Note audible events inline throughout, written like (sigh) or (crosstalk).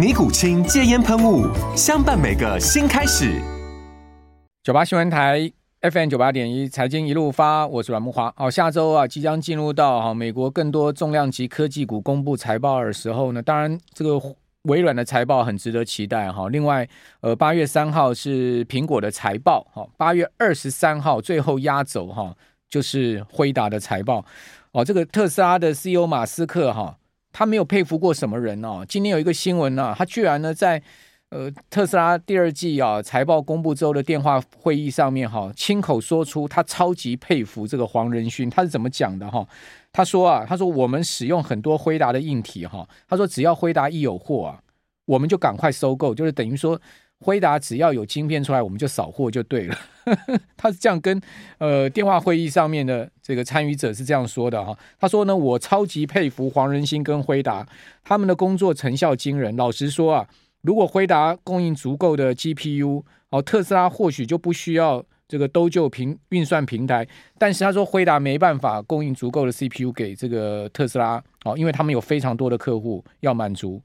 尼古清戒烟喷雾，相伴每个新开始。九八新闻台 FM 九八点一，财经一路发，我是阮慕驊。好，下周啊，即将进入到哈美国更多重量级科技股公布财报的时候呢，当然这个微软的财报很值得期待哈。另外，呃，八月三号是苹果的财报，哈，八月二十三号最后压轴哈，就是辉达的财报。哦，这个特斯拉的 CEO 马斯克哈。他没有佩服过什么人哦。今天有一个新闻呢、啊，他居然呢在呃特斯拉第二季啊财报公布之后的电话会议上面哈、啊，亲口说出他超级佩服这个黄仁勋。他是怎么讲的哈？他说啊，他说我们使用很多辉达的硬体哈，他说只要辉达一有货啊，我们就赶快收购，就是等于说。辉达只要有晶片出来，我们就扫货就对了。(laughs) 他是这样跟呃电话会议上面的这个参与者是这样说的哈。他说呢，我超级佩服黄仁勋跟辉达，他们的工作成效惊人。老实说啊，如果辉达供应足够的 GPU，哦，特斯拉或许就不需要这个都就平运算平台。但是他说辉达没办法供应足够的 CPU 给这个特斯拉，哦，因为他们有非常多的客户要满足。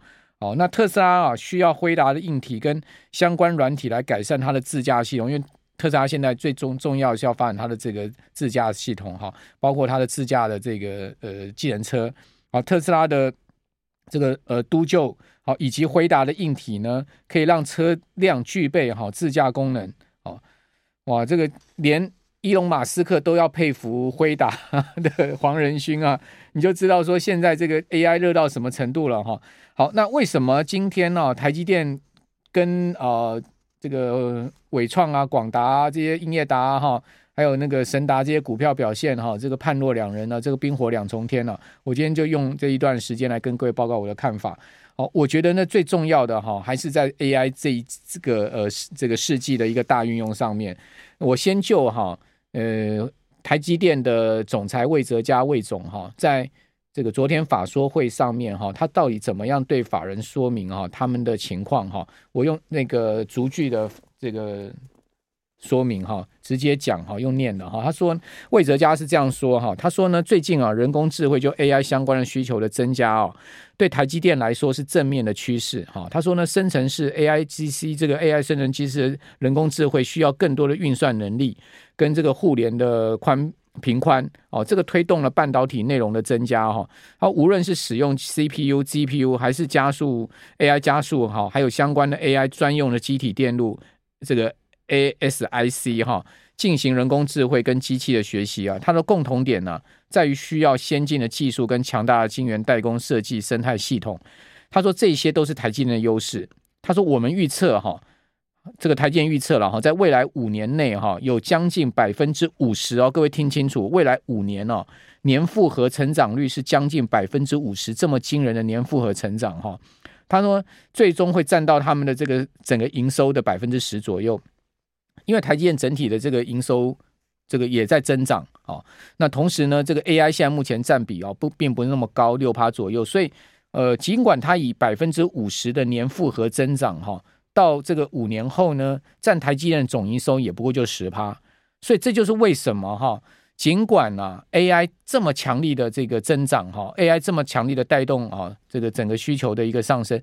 哦，那特斯拉啊，需要辉达的硬体跟相关软体来改善它的自驾系统，因为特斯拉现在最重重要是要发展它的这个自驾系统哈，包括它的自驾的这个呃计程车，啊，特斯拉的这个呃都旧，好以及辉达的硬体呢，可以让车辆具备哈自驾功能，哦，哇，这个连。伊隆马斯克都要佩服辉达的黄仁勋啊，你就知道说现在这个 AI 热到什么程度了哈。好，那为什么今天呢、台积电跟呃这个伟创啊、广达啊这些英业达哈，还有那个神达这些股票表现哈，这个判若两人呢、这个冰火两重天呢、我今天就用这一段时间来跟各位报告我的看法。好，我觉得呢最重要的哈，还是在 AI 这一这个呃这个世纪的一个大运用上面。我先就哈。呃，台积电的总裁魏哲家魏总哈，在这个昨天法说会上面哈，他到底怎么样对法人说明哈他们的情况哈？我用那个逐句的这个。说明哈，直接讲哈，用念的哈。他说魏哲家是这样说哈，他说呢，最近啊，人工智慧就 AI 相关的需求的增加哦，对台积电来说是正面的趋势哈。他说呢，生成式 AIGC 这个 AI 生成机是人工智慧需要更多的运算能力跟这个互联的宽频宽哦，这个推动了半导体内容的增加哈。它无论是使用 CPU、GPU 还是加速 AI 加速哈，还有相关的 AI 专用的积体电路这个。ASIC 哈，进行人工智慧跟机器的学习啊，它的共同点呢、在于需要先进的技术跟强大的晶圆代工设计生态系统。他说这些都是台积电的优势。他说我们预测哈，这个台积电预测了哈，在未来五年内哈，有将近百分之五十哦，各位听清楚，未来五年哦，年复合成长率是将近百分之五十，这么惊人的年复合成长哈。他说最终会占到他们的这个整个营收的百分之十左右。因为台积电整体的这个营收，这个也在增长哦。那同时呢，这个 AI 现在目前占比哦不并不是那么高，六趴左右。所以呃，尽管它以百分之五十的年复合增长哈，到这个五年后呢，占台积电的总营收也不过就十趴。所以这就是为什么哈，尽管啊 AI 这么强力的这个增长哈，AI 这么强力的带动啊，这个整个需求的一个上升，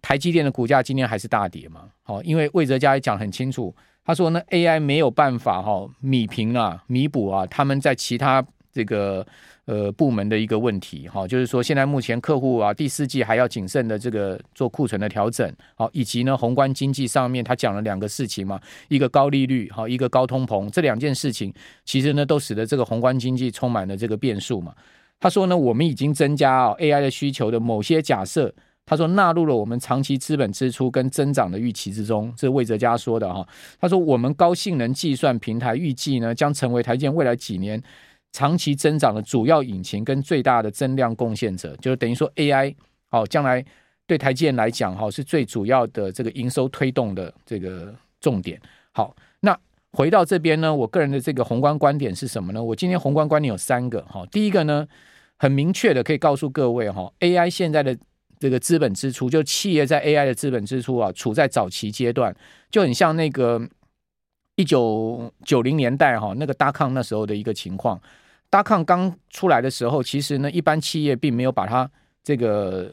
台积电的股价今天还是大跌嘛？好，因为魏哲家也讲很清楚。他说呢，AI 没有办法哈，米平啊，弥补啊，他们在其他这个呃部门的一个问题哈，就是说现在目前客户啊第四季还要谨慎的这个做库存的调整，好，以及呢宏观经济上面他讲了两个事情嘛，一个高利率好，一个高通膨，这两件事情其实呢都使得这个宏观经济充满了这个变数嘛。他说呢，我们已经增加啊 AI 的需求的某些假设。他说纳入了我们长期资本支出跟增长的预期之中，这是魏哲家说的哈。他说我们高性能计算平台预计呢将成为台积电未来几年长期增长的主要引擎跟最大的增量贡献者，就是等于说 AI 好，将来对台积电来讲哈是最主要的这个营收推动的这个重点。好，那回到这边呢，我个人的这个宏观观点是什么呢？我今天宏观观点有三个哈。第一个呢，很明确的可以告诉各位哈，AI 现在的。这个资本支出，就企业在 AI 的资本支出啊，处在早期阶段，就很像那个一九九零年代哈，那个 dot com 那时候的一个情况。大抗刚出来的时候，其实呢，一般企业并没有把它这个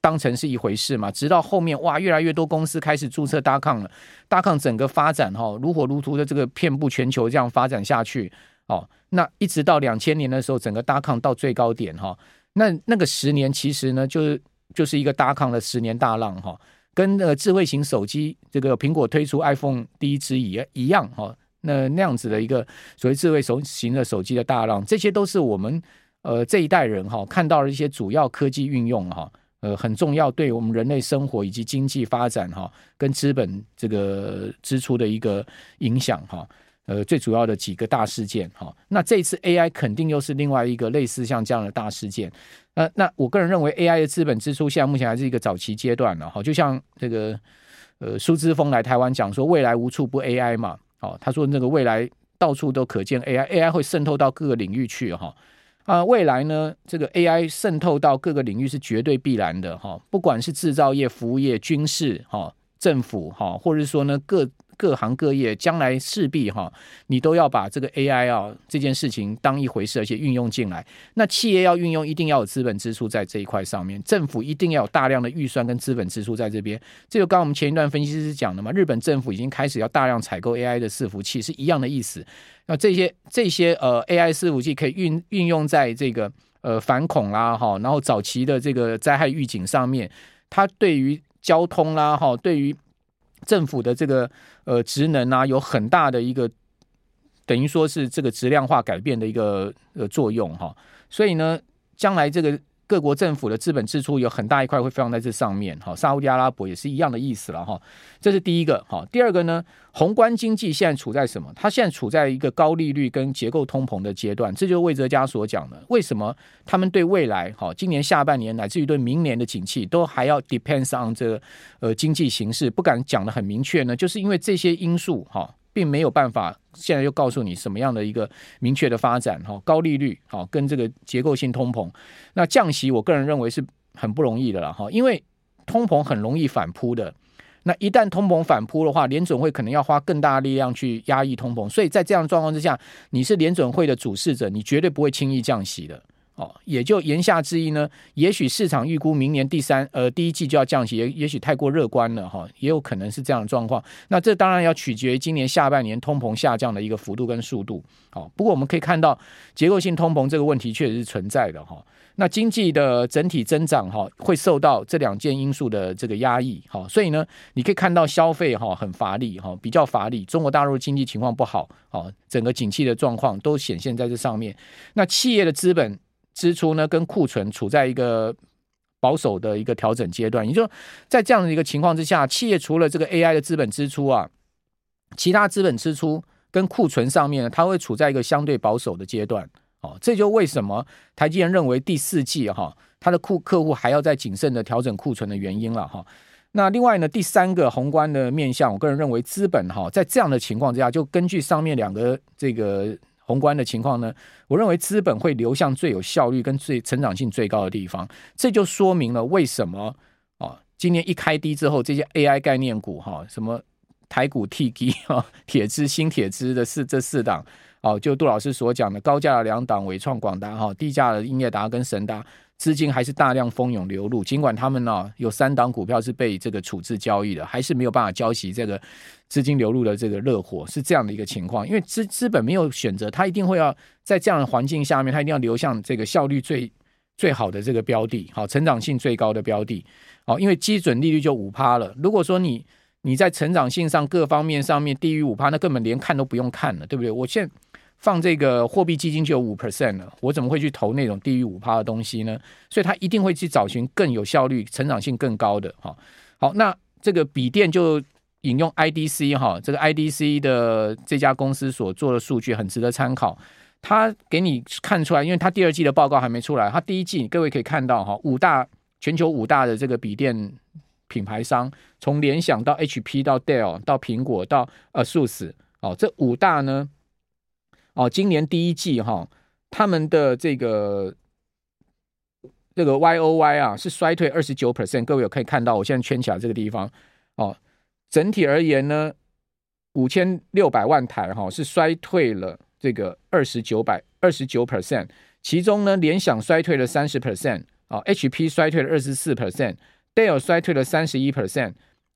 当成是一回事嘛。直到后面哇，越来越多公司开始注册大抗了大抗整个发展哈，如火如荼的这个遍布全球这样发展下去哦。那一直到两千年的时候，整个大抗到最高点哈，那那个十年其实呢，就是。就是一个大抗的十年大浪哈，跟呃智慧型手机这个苹果推出 iPhone 第一支一一样哈，那那样子的一个所谓智慧手型的手机的大浪，这些都是我们呃这一代人哈看到了一些主要科技运用哈，呃很重要对我们人类生活以及经济发展哈跟资本这个支出的一个影响哈。呃，最主要的几个大事件，哈，那这次 AI 肯定又是另外一个类似像这样的大事件，呃，那我个人认为 AI 的资本支出现在目前还是一个早期阶段了，哈，就像这个呃苏姿丰来台湾讲说，未来无处不 AI 嘛，哦，他说那个未来到处都可见 AI，AI 会渗透到各个领域去，哈，啊，未来呢，这个 AI 渗透到各个领域是绝对必然的，哈，不管是制造业、服务业、军事，哈，政府，哈，或者是说呢各。各行各业将来势必哈，你都要把这个 AI 啊这件事情当一回事，而且运用进来。那企业要运用，一定要有资本支出在这一块上面。政府一定要有大量的预算跟资本支出在这边。这就刚我们前一段分析师讲的嘛，日本政府已经开始要大量采购 AI 的伺服器，是一样的意思。那这些这些呃 AI 伺服器可以运运用在这个呃反恐啦哈，然后早期的这个灾害预警上面，它对于交通啦哈，对于政府的这个呃职能啊，有很大的一个等于说是这个质量化改变的一个呃作用哈，所以呢，将来这个。各国政府的资本支出有很大一块会放在这上面，哈，沙乌地阿拉伯也是一样的意思了，哈，这是第一个，哈，第二个呢，宏观经济现在处在什么？它现在处在一个高利率跟结构通膨的阶段，这就是魏哲家所讲的。为什么他们对未来，哈，今年下半年乃至于对明年的景气都还要 depends on 这个呃经济形势，不敢讲得很明确呢？就是因为这些因素，哈。并没有办法，现在又告诉你什么样的一个明确的发展哈，高利率好跟这个结构性通膨，那降息我个人认为是很不容易的了哈，因为通膨很容易反扑的，那一旦通膨反扑的话，联准会可能要花更大的力量去压抑通膨，所以在这样状况之下，你是联准会的主事者，你绝对不会轻易降息的。哦，也就言下之意呢，也许市场预估明年第三呃第一季就要降息，也也许太过乐观了哈，也有可能是这样的状况。那这当然要取决于今年下半年通膨下降的一个幅度跟速度。好，不过我们可以看到结构性通膨这个问题确实是存在的哈。那经济的整体增长哈会受到这两件因素的这个压抑。好，所以呢，你可以看到消费哈很乏力哈，比较乏力。中国大陆经济情况不好，好，整个景气的状况都显现在这上面。那企业的资本。支出呢，跟库存处在一个保守的一个调整阶段。也就是，在这样的一个情况之下，企业除了这个 AI 的资本支出啊，其他资本支出跟库存上面呢，它会处在一个相对保守的阶段。哦，这就为什么台积电认为第四季哈，它的库客户还要再谨慎的调整库存的原因了哈。那另外呢，第三个宏观的面向，我个人认为资本哈，在这样的情况之下，就根据上面两个这个。宏观的情况呢，我认为资本会流向最有效率跟最成长性最高的地方，这就说明了为什么啊，今年一开低之后，这些 AI 概念股哈，什么台股 T G 哈、铁资、新铁资的四这四档，哦，就杜老师所讲的高价的两档，伟创、广达哈，低价的英业达跟神达，资金还是大量蜂拥流入，尽管他们呢、有三档股票是被这个处置交易的，还是没有办法交熄这个资金流入的这个热火，是这样的一个情况。因为资资本没有选择，他一定会要在这样的环境下面，他一定要流向这个效率最最好的这个标的，好，成长性最高的标的，好，因为基准利率就五趴了。如果说你你在成长性上各方面上面低于五趴，那根本连看都不用看了，对不对？我现在。放这个货币基金就有五 percent 了，我怎么会去投那种低于五趴的东西呢？所以他一定会去找寻更有效率、成长性更高的哈。好，那这个笔电就引用 IDC 哈，这个 IDC 的这家公司所做的数据很值得参考。他给你看出来，因为他第二季的报告还没出来，他第一季各位可以看到哈，五大全球五大的这个笔电品牌商，从联想到 HP 到 Dell 到苹果到 ASUS 哦，这五大呢。哦，今年第一季哈，他们的这个这个 Y O Y 啊是衰退二十九 percent，各位有可以看到，我现在圈起来这个地方哦。整体而言呢，五千六百万台哈是衰退了这个二十九百二十九 percent，其中呢，联想衰退了三十 percent，啊，H P 衰退了二十四 percent，Dell 衰退了三十一 percent，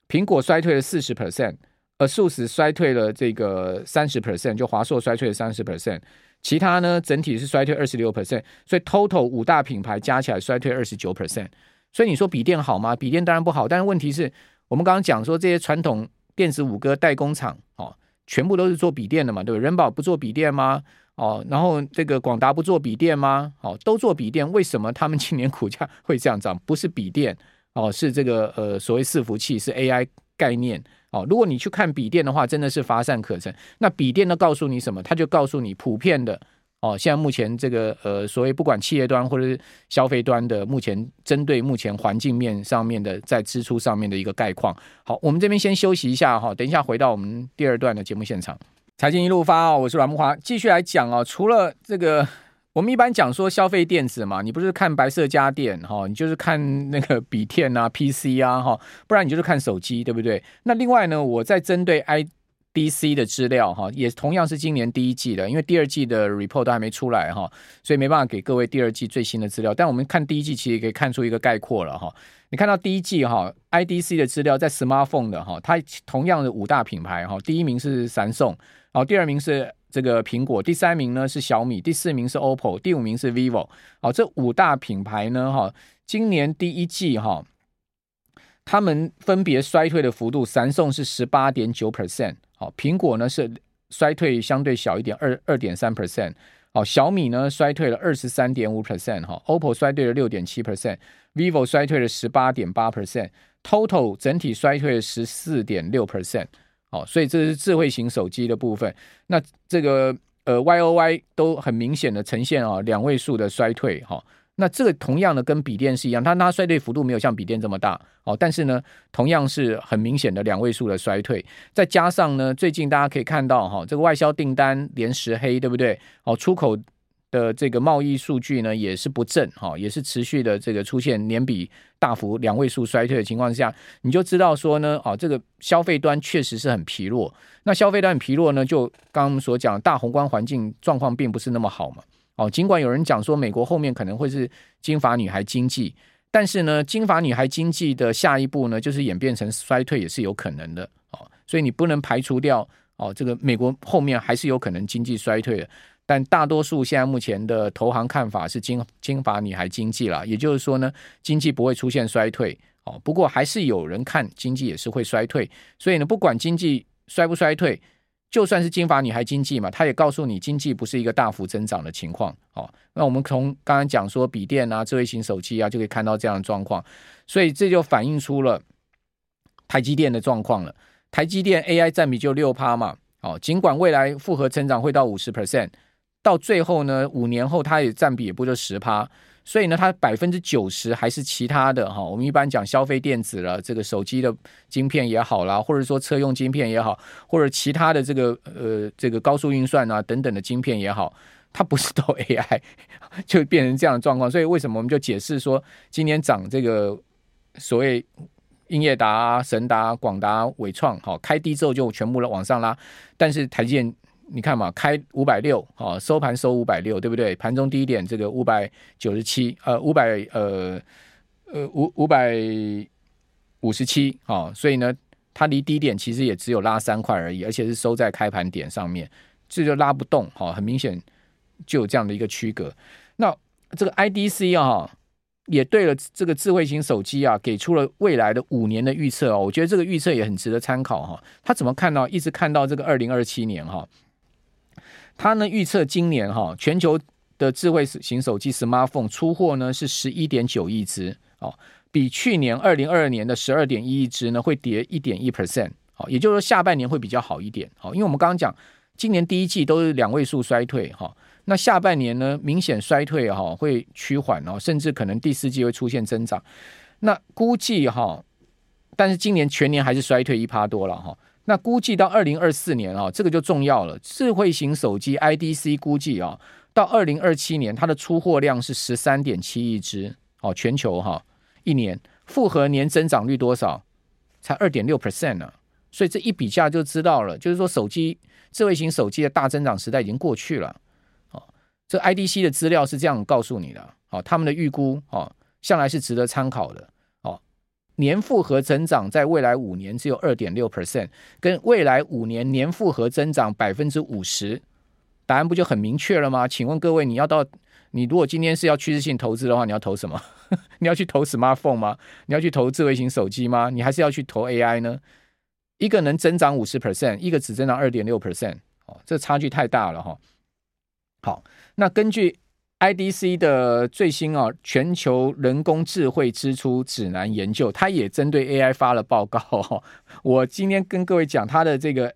苹果衰退了四十 percent。ASUS 衰退了这个三十 percent，就华硕衰退了三十 percent，其他呢整体是衰退二十六 percent，所以 total 五大品牌加起来衰退二十九 percent。所以你说笔电好吗？笔电当然不好，但是问题是我们刚刚讲说这些传统电子五哥代工厂哦，全部都是做笔电的嘛，对不对？仁宝不做笔电吗？哦，然后这个广达不做笔电吗？哦，都做笔电，为什么他们今年股价会这样涨？不是笔电哦，是这个呃所谓伺服器，是 AI 概念。哦，如果你去看笔电的话，真的是乏善可陈。那笔电呢，告诉你什么？它就告诉你普遍的哦，现在目前这个呃，所谓不管企业端或者是消费端的，目前针对目前环境面上面的在支出上面的一个概况。好，我们这边先休息一下哈，等一下回到我们第二段的节目现场。财经一路发哦，我是阮木华，继续来讲哦，除了这个。我们一般讲说消费电子嘛，你不是看白色家电哈，你就是看那个笔电啊、(laughs) PC 啊哈，不然你就是看手机，对不对？那另外呢，我在针对 IDC 的资料哈，也同样是今年第一季的，因为第二季的 report 都还没出来哈，所以没办法给各位第二季最新的资料。但我们看第一季，其实可以看出一个概括了哈。你看到第一季哈，IDC 的资料在 smartphone 的哈，它同样的五大品牌哈，第一名是三送，哦，第二名是。这个苹果，第三名呢是小米，第四名是 OPPO，第五名是 vivo。好，这五大品牌呢，哈，今年第一季哈，他们分别衰退的幅度，三送是十八点九 percent，好，苹果呢是衰退相对小一点，二二点三 percent，好，小米呢衰退了二十三点五 percent，哈，OPPO 衰退了六点七 percent，vivo 衰退了十八点八 percent，total 整体衰退了十四点六 percent。好，所以这是智慧型手机的部分。那这个呃，Y O Y 都很明显的呈现啊两位数的衰退。哈，那这个同样的跟笔电是一样，它它衰退幅度没有像笔电这么大。哦，但是呢，同样是很明显的两位数的衰退。再加上呢，最近大家可以看到哈，这个外销订单连十黑，对不对？哦，出口。的这个贸易数据呢，也是不振哈，也是持续的这个出现年比大幅两位数衰退的情况下，你就知道说呢，啊，这个消费端确实是很疲弱。那消费端很疲弱呢，就刚刚我们所讲，大宏观环境状况并不是那么好嘛。哦，尽管有人讲说美国后面可能会是金发女孩经济，但是呢，金发女孩经济的下一步呢，就是演变成衰退也是有可能的。哦，所以你不能排除掉哦，这个美国后面还是有可能经济衰退的。但大多数现在目前的投行看法是金金发女孩经济了，也就是说呢，经济不会出现衰退哦。不过还是有人看经济也是会衰退，所以呢，不管经济衰不衰退，就算是金发女孩经济嘛，他也告诉你经济不是一个大幅增长的情况哦。那我们从刚刚讲说笔电啊、智慧型手机啊，就可以看到这样的状况，所以这就反映出了台积电的状况了。台积电 AI 占比就六趴嘛，哦，尽管未来复合成长会到五十 percent。到最后呢，五年后它也占比也不就十趴，所以呢，它百分之九十还是其他的哈。我们一般讲消费电子了，这个手机的晶片也好啦，或者说车用晶片也好，或者其他的这个呃这个高速运算啊等等的晶片也好，它不是都 (laughs) AI 就变成这样的状况。所以为什么我们就解释说，今年涨这个所谓英业达、神达、广达、伟创，好开低之后就全部的往上拉，但是台积电。你看嘛，开五百六，哈，收盘收五百六，对不对？盘中低点这个五百九十七，呃，五百，呃，呃，五五百五十七，哈，所以呢，它离低点其实也只有拉三块而已，而且是收在开盘点上面，这就拉不动，哈，很明显就有这样的一个区隔。那这个 IDC 啊。也对了，这个智慧型手机啊，给出了未来的五年的预测哦。我觉得这个预测也很值得参考哈。他怎么看到？一直看到这个二零二七年哈。他呢预测今年哈全球的智慧型手机 smartphone 出货呢是十一点九亿只哦，比去年二零二二年的十二点一亿只呢会跌一点一 percent 哦，也就是说下半年会比较好一点哦。因为我们刚刚讲今年第一季都是两位数衰退哈。那下半年呢，明显衰退哈，会趋缓哦，甚至可能第四季会出现增长。那估计哈，但是今年全年还是衰退一趴多了哈。那估计到二零二四年啊，这个就重要了。智慧型手机 IDC 估计啊，到二零二七年它的出货量是十三点七亿只哦，全球哈一年复合年增长率多少？才二点六 percent 呢。所以这一比价就知道了，就是说手机智慧型手机的大增长时代已经过去了。哦这 IDC 的资料是这样告诉你的，哦，他们的预估，哦，向来是值得参考的，年复合增长在未来五年只有二点六 percent，跟未来五年年复合增长百分之五十，答案不就很明确了吗？请问各位，你要到你如果今天是要趋势性投资的话，你要投什么？(laughs) 你要去投 smartphone 吗？你要去投智慧型手机吗？你还是要去投 AI 呢？一个能增长五十 percent，一个只增长二点六 percent，哦，这差距太大了哈，好。那根据 IDC 的最新啊全球人工智慧支出指南研究，它也针对 AI 发了报告。(laughs) 我今天跟各位讲它的这个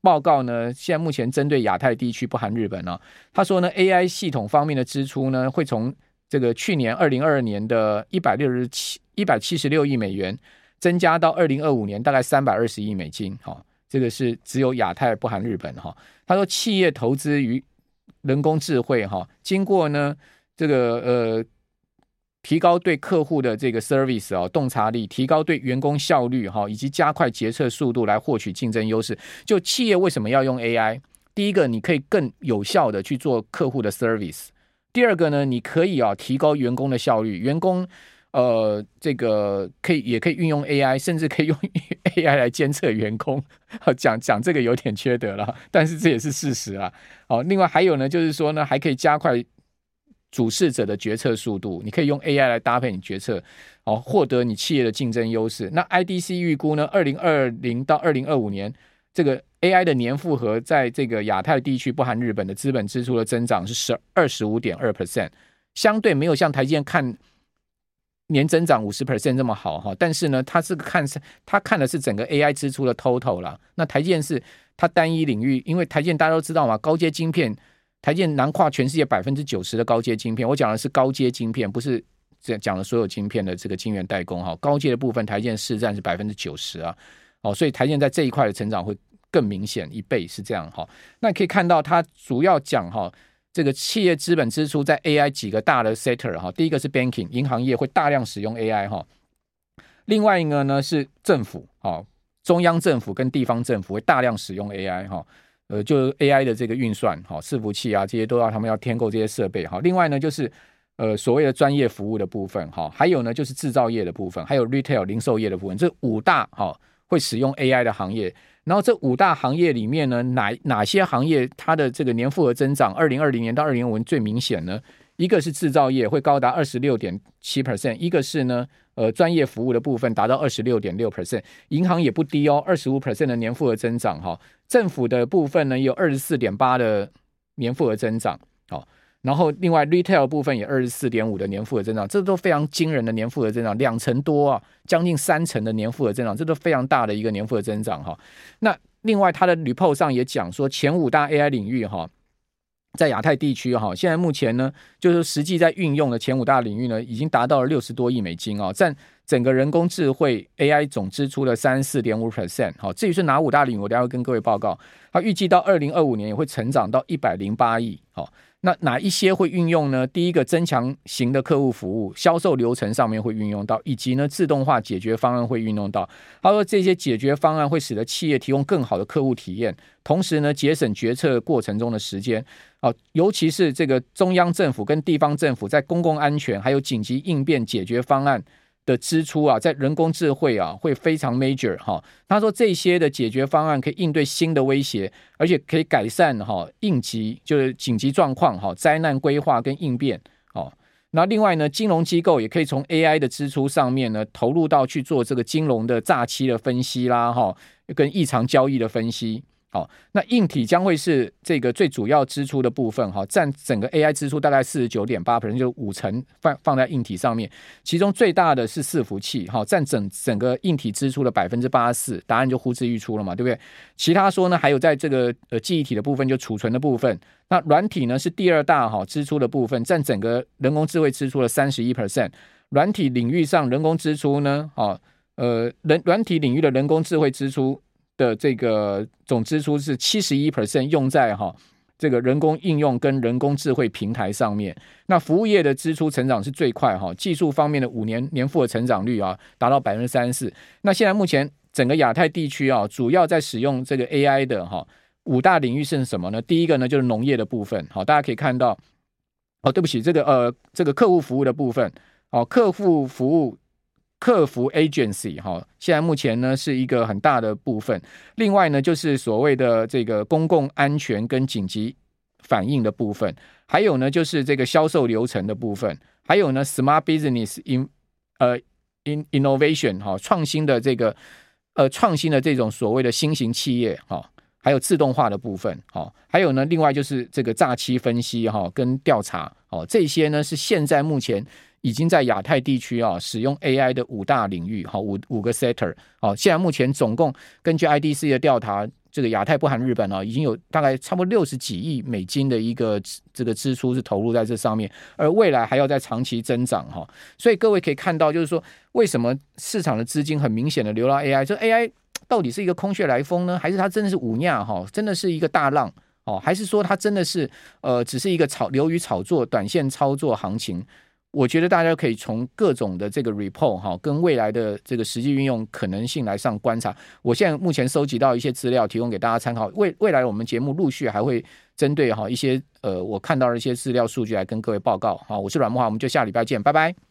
报告呢，现在目前针对亚太地区不含日本啊。他说呢，AI 系统方面的支出呢，会从这个去年二零二二年的一百六十七一百七十六亿美元，增加到二零二五年大概三百二十亿美金。哈，这个是只有亚太不含日本哈。他说企业投资于人工智慧哈，经过呢这个呃提高对客户的这个 service 啊洞察力，提高对员工效率哈，以及加快决策速度来获取竞争优势。就企业为什么要用 AI？第一个，你可以更有效的去做客户的 service；第二个呢，你可以啊提高员工的效率，员工。呃，这个可以也可以运用 AI，甚至可以用 (laughs) AI 来监测员工。讲讲这个有点缺德了，但是这也是事实啊。好，另外还有呢，就是说呢，还可以加快主事者的决策速度。你可以用 AI 来搭配你决策，哦，获得你企业的竞争优势。那 IDC 预估呢，二零二零到二零二五年，这个 AI 的年复合在这个亚太地区不含日本的资本支出的增长是十二十五点二 percent，相对没有像台积电看。年增长五十 percent 这么好哈，但是呢，他是看是，他看的是整个 AI 支出的 total 啦。那台建是它单一领域，因为台建大家都知道嘛，高阶晶片，台建囊括全世界百分之九十的高阶晶片。我讲的是高阶晶片，不是这讲的所有晶片的这个晶圆代工哈。高阶的部分，台建市占是百分之九十啊。哦，所以台建在这一块的成长会更明显一倍是这样哈。那可以看到，它主要讲哈。这个企业资本支出在 AI 几个大的 sector 哈，第一个是 banking 银行业会大量使用 AI 哈，另外一个呢是政府哈，中央政府跟地方政府会大量使用 AI 哈，呃，就 AI 的这个运算哈，伺服器啊这些都要他们要添购这些设备哈，另外呢就是呃所谓的专业服务的部分哈，还有呢就是制造业的部分，还有 retail 零售业的部分，这五大哈会使用 AI 的行业。然后这五大行业里面呢，哪哪些行业它的这个年复合增长，二零二零年到二零二五年最明显呢？一个是制造业会高达二十六点七 percent，一个是呢，呃，专业服务的部分达到二十六点六 percent，银行也不低哦，二十五 percent 的年复合增长哈。政府的部分呢，有二十四点八的年复合增长，然后，另外 retail 部分也二十四点五的年复合增长，这都非常惊人的年复合增长，两成多啊，将近三成的年复合增长，这都非常大的一个年复合增长哈。那另外，它的 report 上也讲说，前五大 AI 领域哈，在亚太地区哈，现在目前呢，就是实际在运用的前五大领域呢，已经达到了六十多亿美金啊，占整个人工智慧 AI 总支出的三十四点五 percent。好，至于是哪五大领域，我等下会跟各位报告。它预计到二零二五年也会成长到一百零八亿。好。那哪一些会运用呢？第一个，增强型的客户服务，销售流程上面会运用到，以及呢，自动化解决方案会运用到。他说，这些解决方案会使得企业提供更好的客户体验，同时呢，节省决策过程中的时间。啊，尤其是这个中央政府跟地方政府在公共安全还有紧急应变解决方案。的支出啊，在人工智慧啊，会非常 major 哈。他说，这些的解决方案可以应对新的威胁，而且可以改善哈应急就是紧急状况哈灾难规划跟应变哦。那另外呢，金融机构也可以从 AI 的支出上面呢，投入到去做这个金融的诈欺的分析啦哈，跟异常交易的分析。好，那硬体将会是这个最主要支出的部分，哈，占整个 AI 支出大概四十九点八就五成放放在硬体上面。其中最大的是伺服器，哈，占整整个硬体支出的百分之八十四。答案就呼之欲出了嘛，对不对？其他说呢，还有在这个呃记忆体的部分，就储存的部分。那软体呢是第二大哈支出的部分，占整个人工智慧支出的三十一 percent。软体领域上人工支出呢，啊，呃，人软体领域的人工智慧支出。的这个总支出是七十一 percent 用在哈这个人工应用跟人工智慧平台上面。那服务业的支出成长是最快哈，技术方面的五年年复合成长率啊达到百分之三十四。那现在目前整个亚太地区啊，主要在使用这个 AI 的哈五大领域是什么呢？第一个呢就是农业的部分，好，大家可以看到哦，对不起，这个呃这个客户服务的部分，哦，客户服务。客服 agency 哈，现在目前呢是一个很大的部分。另外呢，就是所谓的这个公共安全跟紧急反应的部分，还有呢就是这个销售流程的部分，还有呢 smart business in 呃 in innovation 哈，创新的这个呃创新的这种所谓的新型企业哈，还有自动化的部分哈，还有呢另外就是这个诈欺分析哈跟调查哦，这些呢是现在目前。已经在亚太地区啊使用 AI 的五大领域，好五五个 sector，好，现在目前总共根据 IDC 的调查，这个亚太不含日本啊，已经有大概差不多六十几亿美金的一个这个支出是投入在这上面，而未来还要在长期增长哈，所以各位可以看到，就是说为什么市场的资金很明显的流到 AI，这 AI 到底是一个空穴来风呢，还是它真的是五亚哈，真的是一个大浪哦，还是说它真的是呃只是一个炒流于炒作短线操作行情？我觉得大家可以从各种的这个 report 哈，跟未来的这个实际运用可能性来上观察。我现在目前收集到一些资料，提供给大家参考。未未来我们节目陆续还会针对哈一些呃我看到的一些资料数据来跟各位报告。好，我是阮木华，我们就下礼拜见，拜拜。